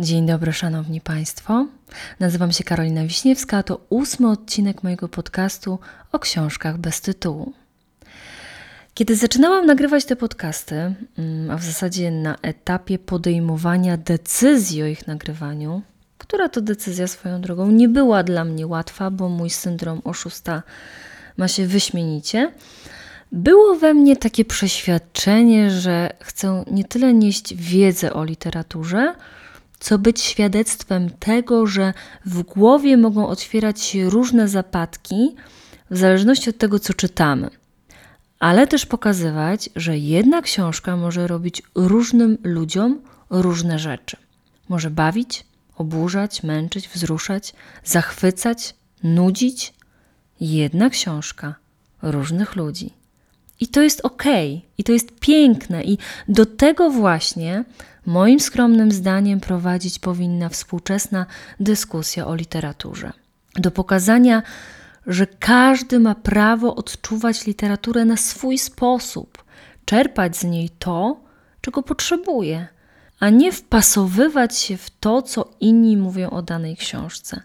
Dzień dobry, szanowni państwo. Nazywam się Karolina Wiśniewska, to ósmy odcinek mojego podcastu o książkach bez tytułu. Kiedy zaczynałam nagrywać te podcasty, mm, a w zasadzie na etapie podejmowania decyzji o ich nagrywaniu, która to decyzja swoją drogą nie była dla mnie łatwa, bo mój syndrom oszusta ma się wyśmienicie, było we mnie takie przeświadczenie, że chcę nie tyle nieść wiedzę o literaturze, co być świadectwem tego, że w głowie mogą otwierać się różne zapadki w zależności od tego, co czytamy. Ale też pokazywać, że jedna książka może robić różnym ludziom różne rzeczy. Może bawić, oburzać, męczyć, wzruszać, zachwycać, nudzić. Jedna książka różnych ludzi. I to jest ok, i to jest piękne, i do tego właśnie, moim skromnym zdaniem, prowadzić powinna współczesna dyskusja o literaturze. Do pokazania, że każdy ma prawo odczuwać literaturę na swój sposób, czerpać z niej to, czego potrzebuje, a nie wpasowywać się w to, co inni mówią o danej książce.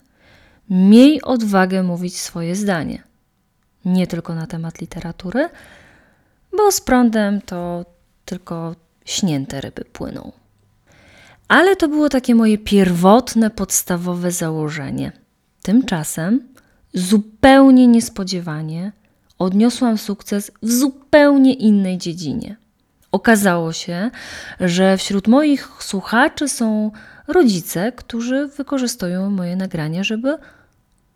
Miej odwagę mówić swoje zdanie. Nie tylko na temat literatury, bo z prądem to tylko śnięte ryby płyną. Ale to było takie moje pierwotne, podstawowe założenie. Tymczasem, zupełnie niespodziewanie, odniosłam sukces w zupełnie innej dziedzinie. Okazało się, że wśród moich słuchaczy są rodzice, którzy wykorzystują moje nagrania, żeby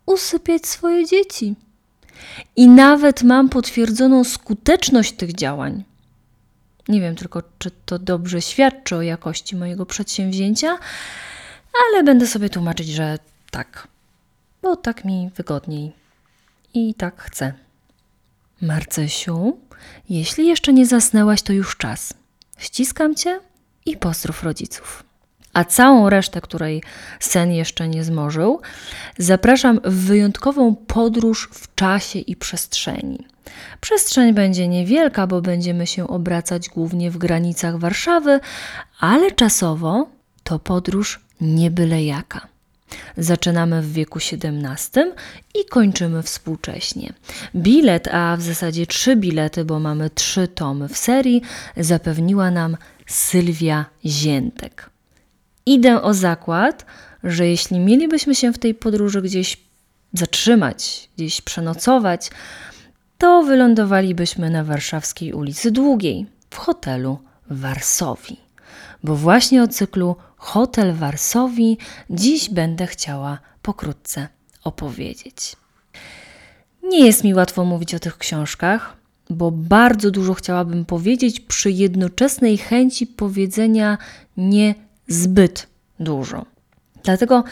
usypiać swoje dzieci. I nawet mam potwierdzoną skuteczność tych działań. Nie wiem tylko, czy to dobrze świadczy o jakości mojego przedsięwzięcia, ale będę sobie tłumaczyć, że tak, bo tak mi wygodniej i tak chcę. Marcysiu, jeśli jeszcze nie zasnęłaś, to już czas. Ściskam cię i pozdrów rodziców a całą resztę, której sen jeszcze nie zmorzył, zapraszam w wyjątkową podróż w czasie i przestrzeni. Przestrzeń będzie niewielka, bo będziemy się obracać głównie w granicach Warszawy, ale czasowo to podróż nie byle jaka. Zaczynamy w wieku XVII i kończymy współcześnie. Bilet, a w zasadzie trzy bilety, bo mamy trzy tomy w serii, zapewniła nam Sylwia Ziętek. Idę o zakład, że jeśli mielibyśmy się w tej podróży gdzieś zatrzymać, gdzieś przenocować, to wylądowalibyśmy na warszawskiej ulicy Długiej, w hotelu Warsowi. Bo właśnie o cyklu Hotel Warsowi dziś będę chciała pokrótce opowiedzieć. Nie jest mi łatwo mówić o tych książkach, bo bardzo dużo chciałabym powiedzieć przy jednoczesnej chęci powiedzenia nie zbyt dużo. Dlatego,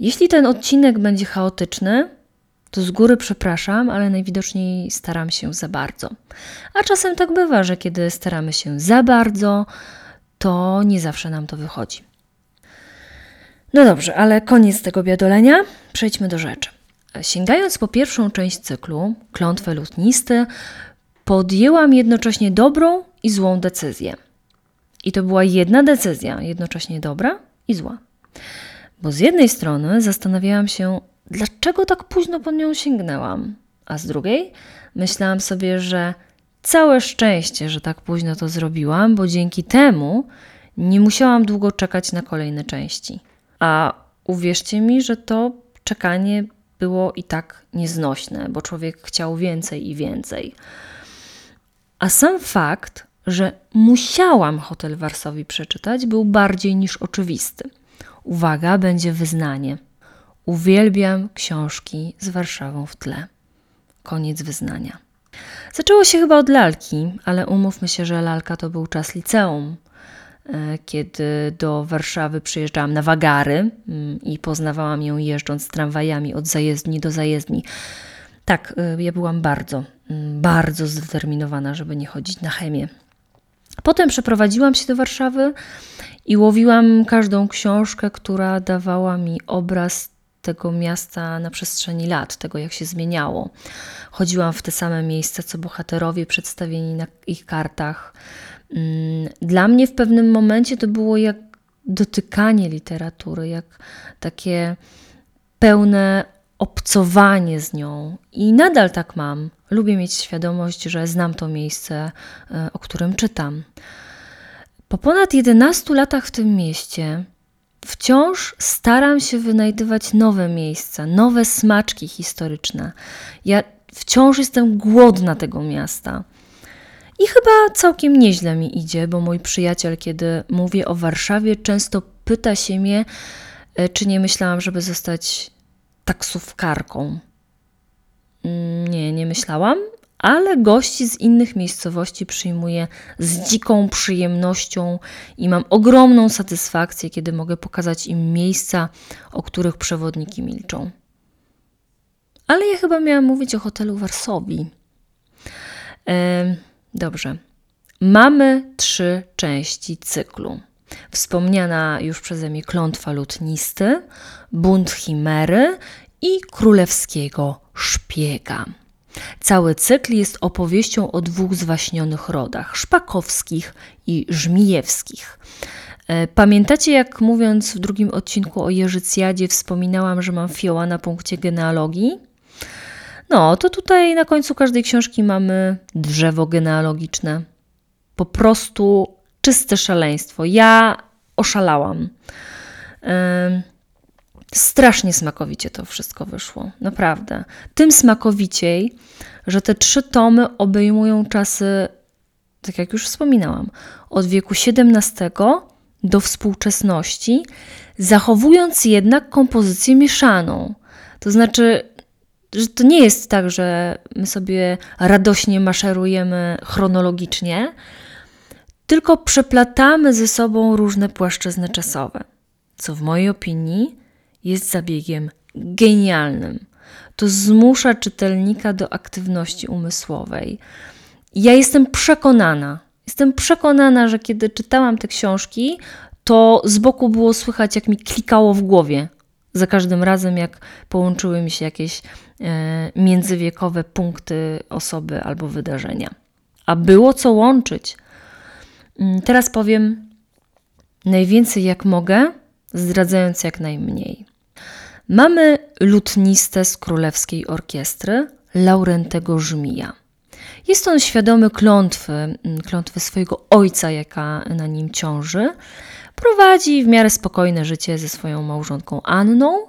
jeśli ten odcinek będzie chaotyczny, to z góry przepraszam, ale najwidoczniej staram się za bardzo. A czasem tak bywa, że kiedy staramy się za bardzo, to nie zawsze nam to wychodzi. No dobrze, ale koniec tego biadolenia. Przejdźmy do rzeczy. Sięgając po pierwszą część cyklu, klątwę lutnisty, podjęłam jednocześnie dobrą i złą decyzję. I to była jedna decyzja, jednocześnie dobra i zła. Bo z jednej strony zastanawiałam się, dlaczego tak późno po nią sięgnęłam, a z drugiej myślałam sobie, że całe szczęście, że tak późno to zrobiłam, bo dzięki temu nie musiałam długo czekać na kolejne części. A uwierzcie mi, że to czekanie było i tak nieznośne, bo człowiek chciał więcej i więcej. A sam fakt, że musiałam Hotel Warsowi przeczytać, był bardziej niż oczywisty. Uwaga, będzie wyznanie. Uwielbiam książki z Warszawą w tle. Koniec wyznania. Zaczęło się chyba od lalki, ale umówmy się, że lalka to był czas liceum, e, kiedy do Warszawy przyjeżdżałam na wagary mm, i poznawałam ją jeżdżąc tramwajami od zajezdni do zajezdni. Tak, e, ja byłam bardzo, mm, bardzo zdeterminowana, żeby nie chodzić na chemię. Potem przeprowadziłam się do Warszawy i łowiłam każdą książkę, która dawała mi obraz tego miasta na przestrzeni lat, tego jak się zmieniało. Chodziłam w te same miejsca, co bohaterowie przedstawieni na ich kartach. Mm, dla mnie w pewnym momencie to było jak dotykanie literatury, jak takie pełne obcowanie z nią. I nadal tak mam. Lubię mieć świadomość, że znam to miejsce, e, o którym czytam. Po ponad 11 latach w tym mieście wciąż staram się wynajdywać nowe miejsca, nowe smaczki historyczne. Ja wciąż jestem głodna tego miasta. I chyba całkiem nieźle mi idzie, bo mój przyjaciel, kiedy mówię o Warszawie, często pyta się mnie, e, czy nie myślałam, żeby zostać taksówkarką. Mm, nie, nie myślałam, ale gości z innych miejscowości przyjmuję z dziką przyjemnością i mam ogromną satysfakcję, kiedy mogę pokazać im miejsca, o których przewodniki milczą. Ale ja chyba miałam mówić o hotelu Warsowii. E, dobrze. Mamy trzy części cyklu. Wspomniana już przeze mnie klątwa lutnisty, bunt chimery i królewskiego szpiega. Cały cykl jest opowieścią o dwóch zwaśnionych rodach szpakowskich i żmijewskich. E, pamiętacie, jak mówiąc w drugim odcinku o Jerzycjadzie, wspominałam, że mam fioła na punkcie genealogii? No, to tutaj na końcu każdej książki mamy drzewo genealogiczne. Po prostu czyste szaleństwo. Ja oszalałam. Strasznie smakowicie to wszystko wyszło, naprawdę. Tym smakowiciej, że te trzy tomy obejmują czasy, tak jak już wspominałam, od wieku XVII do współczesności, zachowując jednak kompozycję mieszaną. To znaczy, że to nie jest tak, że my sobie radośnie maszerujemy chronologicznie, tylko przeplatamy ze sobą różne płaszczyzny czasowe, co w mojej opinii jest zabiegiem genialnym. To zmusza czytelnika do aktywności umysłowej. Ja jestem przekonana, jestem przekonana, że kiedy czytałam te książki, to z boku było słychać, jak mi klikało w głowie. Za każdym razem, jak połączyły mi się jakieś e, międzywiekowe punkty osoby albo wydarzenia. A było co łączyć. Mm, teraz powiem najwięcej jak mogę, zdradzając jak najmniej. Mamy lutnistę z królewskiej orkiestry Laurentego Żmija. Jest on świadomy klątwy, mm, klątwy swojego ojca, jaka na nim ciąży. Prowadzi w miarę spokojne życie ze swoją małżonką Anną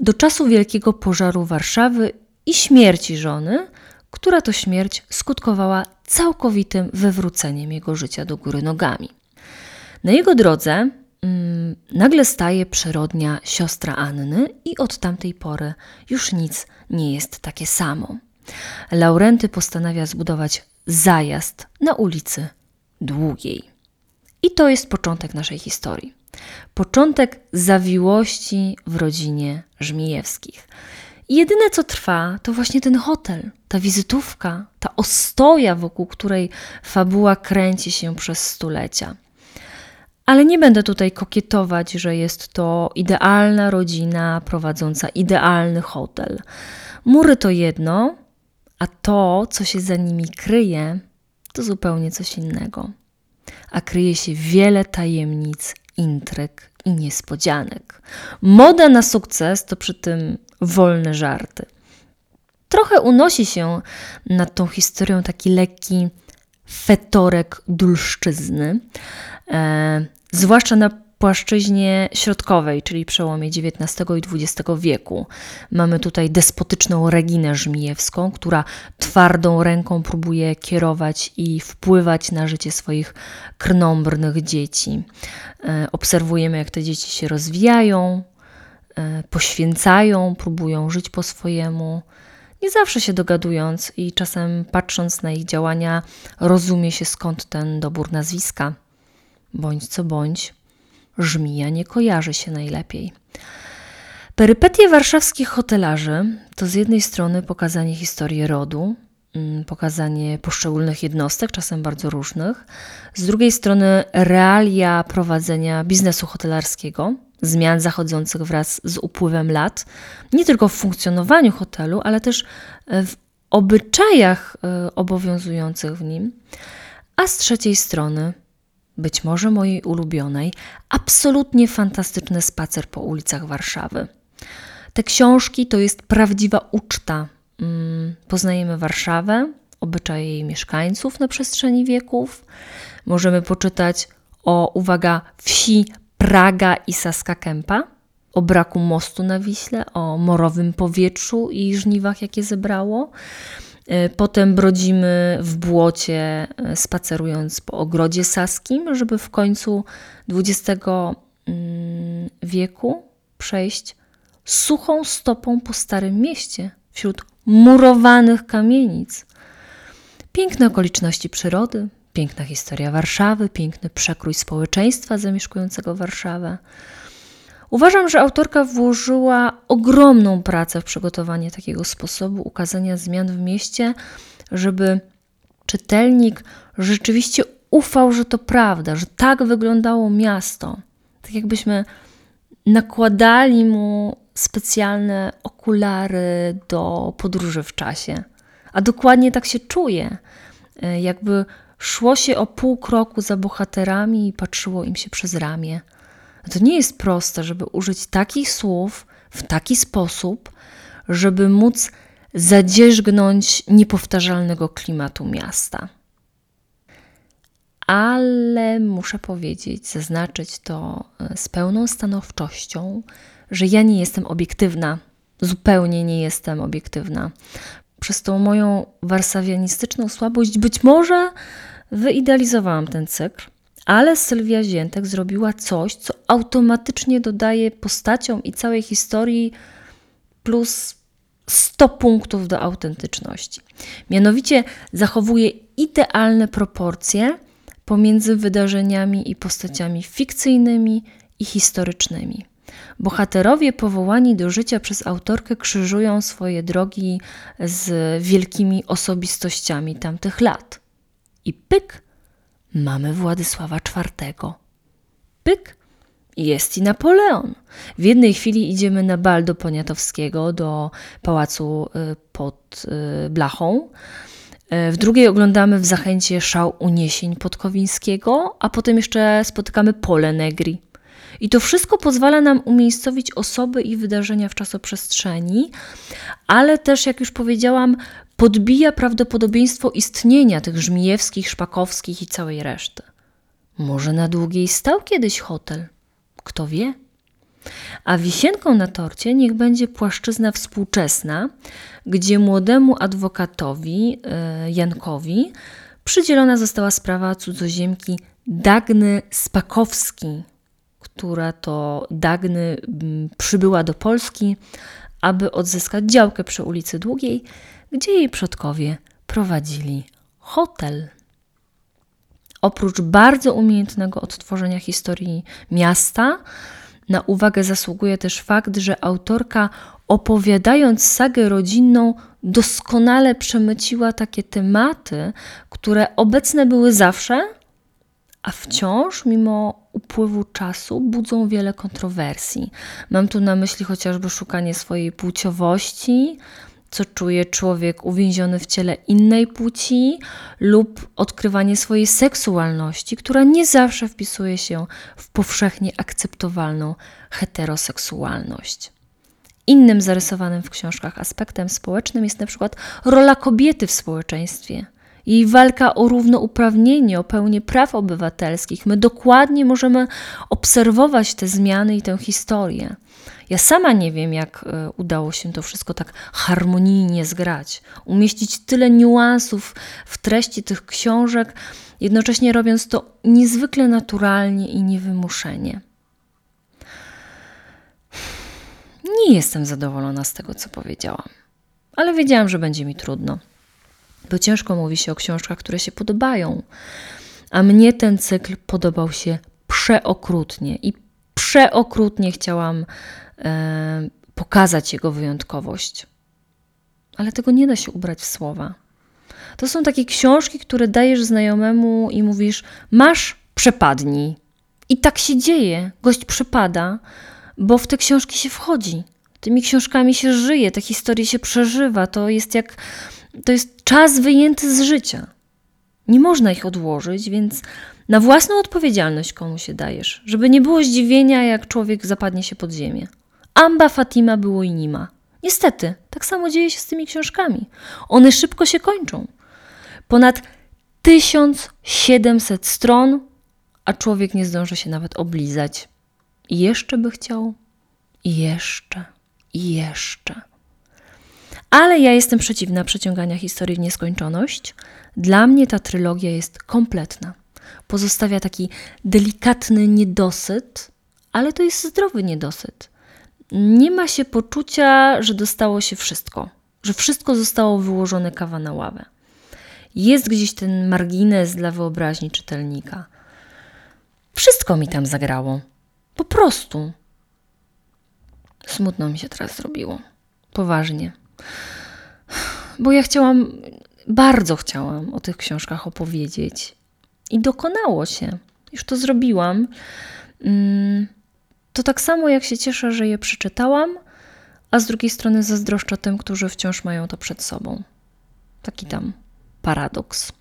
do czasu wielkiego pożaru Warszawy i śmierci żony, która to śmierć skutkowała całkowitym wywróceniem jego życia do góry nogami. Na jego drodze nagle staje przyrodnia siostra Anny i od tamtej pory już nic nie jest takie samo. Laurenty postanawia zbudować zajazd na ulicy Długiej. I to jest początek naszej historii. Początek zawiłości w rodzinie Żmijewskich. Jedyne co trwa, to właśnie ten hotel, ta wizytówka, ta ostoja, wokół której fabuła kręci się przez stulecia. Ale nie będę tutaj kokietować, że jest to idealna rodzina prowadząca idealny hotel. Mury to jedno, a to, co się za nimi kryje, to zupełnie coś innego. A kryje się wiele tajemnic, intryg i niespodzianek. Moda na sukces to przy tym wolne żarty. Trochę unosi się nad tą historią taki lekki fetorek dulszczyzny, e, zwłaszcza na płaszczyźnie środkowej, czyli przełomie XIX i XX wieku. Mamy tutaj despotyczną Reginę Żmijewską, która twardą ręką próbuje kierować i wpływać na życie swoich krnąbrnych dzieci. E, obserwujemy, jak te dzieci się rozwijają, e, poświęcają, próbują żyć po swojemu. Nie zawsze się dogadując i czasem patrząc na ich działania, rozumie się skąd ten dobór nazwiska. Bądź co bądź, żmija nie kojarzy się najlepiej. Perypetie warszawskich hotelarzy to z jednej strony pokazanie historii rodu, mm, pokazanie poszczególnych jednostek, czasem bardzo różnych, z drugiej strony realia prowadzenia biznesu hotelarskiego, zmian zachodzących wraz z upływem lat, nie tylko w funkcjonowaniu hotelu, ale też w obyczajach e, obowiązujących w nim, a z trzeciej strony być może mojej ulubionej, absolutnie fantastyczny spacer po ulicach Warszawy. Te książki to jest prawdziwa uczta. Mm, poznajemy Warszawę, obyczaje jej mieszkańców na przestrzeni wieków. Możemy poczytać o, uwaga, wsi Praga i Saska Kępa, o braku mostu na Wiśle, o morowym powietrzu i żniwach, jakie zebrało. E, potem brodzimy w błocie, e, spacerując po ogrodzie saskim, żeby w końcu XX mm, wieku przejść suchą stopą po Starym Mieście, wśród murowanych kamienic. Piękne okoliczności przyrody, piękna historia Warszawy, piękny przekrój społeczeństwa zamieszkującego Warszawę. Uważam, że autorka włożyła ogromną pracę w przygotowanie takiego sposobu ukazania zmian w mieście, żeby czytelnik rzeczywiście ufał, że to prawda, że tak wyglądało miasto. Tak jakbyśmy nakładali mu specjalne okulary do podróży w czasie. A dokładnie tak się czuje, e, jakby szło się o pół kroku za bohaterami i patrzyło im się przez ramię. To nie jest proste, żeby użyć takich słów w taki sposób, żeby móc zadzierzgnąć niepowtarzalnego klimatu miasta. Ale muszę powiedzieć, zaznaczyć to e, z pełną stanowczością, że ja nie jestem obiektywna. Zupełnie nie jestem obiektywna. Przez tą moją warsawianistyczną słabość być może wyidealizowałam ten cykl, ale Sylwia Ziętek zrobiła coś, co automatycznie dodaje postaciom i całej historii plus 100 punktów do autentyczności. Mianowicie zachowuje idealne proporcje pomiędzy wydarzeniami i postaciami fikcyjnymi i historycznymi. Bohaterowie powołani do życia przez autorkę krzyżują swoje drogi z wielkimi osobistościami tamtych lat. I pyk, mamy Władysława IV. Pyk, jest i Napoleon. W jednej chwili idziemy na bal do Poniatowskiego, do pałacu y, pod y, Blachą. Y, w drugiej oglądamy w zachęcie szał uniesień Podkowińskiego, a potem jeszcze spotykamy Pole Negri. I to wszystko pozwala nam umiejscowić osoby i wydarzenia w czasoprzestrzeni, ale też, jak już powiedziałam, podbija prawdopodobieństwo istnienia tych żmijewskich, szpakowskich i całej reszty. Może na długiej stał kiedyś hotel? Kto wie? A wisienką na torcie niech będzie płaszczyzna współczesna, gdzie młodemu adwokatowi e, Jankowi przydzielona została sprawa cudzoziemki Dagny Spakowski, która to Dagny przybyła do Polski, aby odzyskać działkę przy ulicy Długiej, gdzie jej przodkowie prowadzili hotel. Oprócz bardzo umiejętnego odtworzenia historii miasta, na uwagę zasługuje też fakt, że autorka, opowiadając sagę rodzinną, doskonale przemyciła takie tematy, które obecne były zawsze, a wciąż, mimo upływu czasu, budzą wiele kontrowersji. Mam tu na myśli chociażby szukanie swojej płciowości, co czuje człowiek uwięziony w ciele innej płci, lub odkrywanie swojej seksualności, która nie zawsze wpisuje się w powszechnie akceptowalną heteroseksualność. Innym zarysowanym w książkach aspektem społecznym jest na przykład rola kobiety w społeczeństwie jej walka o równouprawnienie, o pełnię praw obywatelskich. My dokładnie możemy obserwować te zmiany i tę historię. Ja sama nie wiem, jak e, udało się to wszystko tak harmonijnie zgrać, umieścić tyle niuansów w treści tych książek, jednocześnie robiąc to niezwykle naturalnie i niewymuszenie. Nie jestem zadowolona z tego, co powiedziałam, ale wiedziałam, że będzie mi trudno bo ciężko mówi się o książkach, które się podobają. A mnie ten cykl podobał się przeokrutnie i przeokrutnie chciałam e, pokazać jego wyjątkowość. Ale tego nie da się ubrać w słowa. To są takie książki, które dajesz znajomemu i mówisz: Masz, przepadnij. I tak się dzieje. Gość przepada, bo w te książki się wchodzi. Tymi książkami się żyje, te historie się przeżywa. To jest jak to jest czas wyjęty z życia. Nie można ich odłożyć, więc Na własną odpowiedzialność komu się dajesz, żeby nie było zdziwienia, jak człowiek zapadnie się pod ziemię. Amba Fatima było i nima. Niestety, tak samo dzieje się z tymi książkami. One szybko się kończą. Ponad 1700 stron, a człowiek nie zdąży się nawet oblizać. I jeszcze by chciał, i jeszcze, i jeszcze. Ale ja jestem przeciwna przeciągania historii w nieskończoność. Dla mnie ta trylogia jest kompletna. Pozostawia taki delikatny niedosyt, ale to jest zdrowy niedosyt. Nie ma się poczucia, że dostało się wszystko, że wszystko zostało wyłożone kawa na ławę. Jest gdzieś ten margines dla wyobraźni czytelnika. Wszystko mi tam zagrało. Po prostu. Smutno mi się teraz zrobiło. Poważnie. Bo ja chciałam, bardzo chciałam o tych książkach opowiedzieć. I dokonało się. Już to zrobiłam. Mm, to tak samo jak się cieszę, że je przeczytałam, a z drugiej strony zazdroszczę tym, którzy wciąż mają to przed sobą. Taki tam paradoks.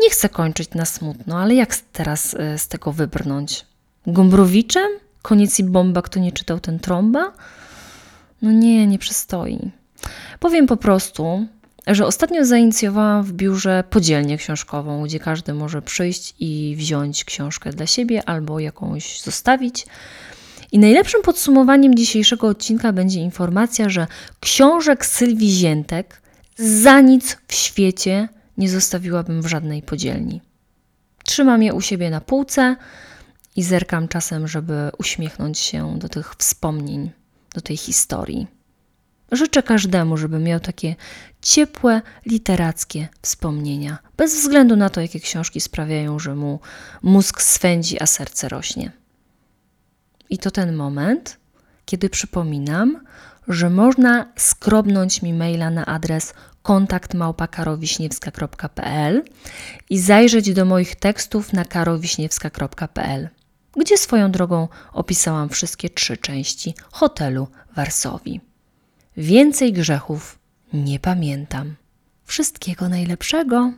Nie chcę kończyć na smutno, ale jak teraz y, z tego wybrnąć? Gombrowiczem? Koniec i bomba, kto nie czytał ten trąba? No nie, nie przystoi. Powiem po prostu, że ostatnio zainicjowałam w biurze podzielnię książkową, gdzie każdy może przyjść i wziąć książkę dla siebie albo jakąś zostawić. I najlepszym podsumowaniem dzisiejszego odcinka będzie informacja, że książek Sylwii Ziętek za nic w świecie nie zostawiłabym w żadnej podzielni. Trzymam je u siebie na półce i zerkam czasem, żeby uśmiechnąć się do tych wspomnień, do tej historii. Życzę każdemu, żeby miał takie ciepłe, literackie wspomnienia, bez względu na to, jakie książki sprawiają, że mu mózg swędzi, a serce rośnie. I to ten moment, kiedy przypominam, że można skrobnąć mi maila na adres kontaktmałpakarowiśniewska.pl i zajrzeć do moich tekstów na karowiśniewska.pl, gdzie swoją drogą opisałam wszystkie trzy części hotelu Warsowi. Więcej grzechów nie pamiętam. Wszystkiego najlepszego.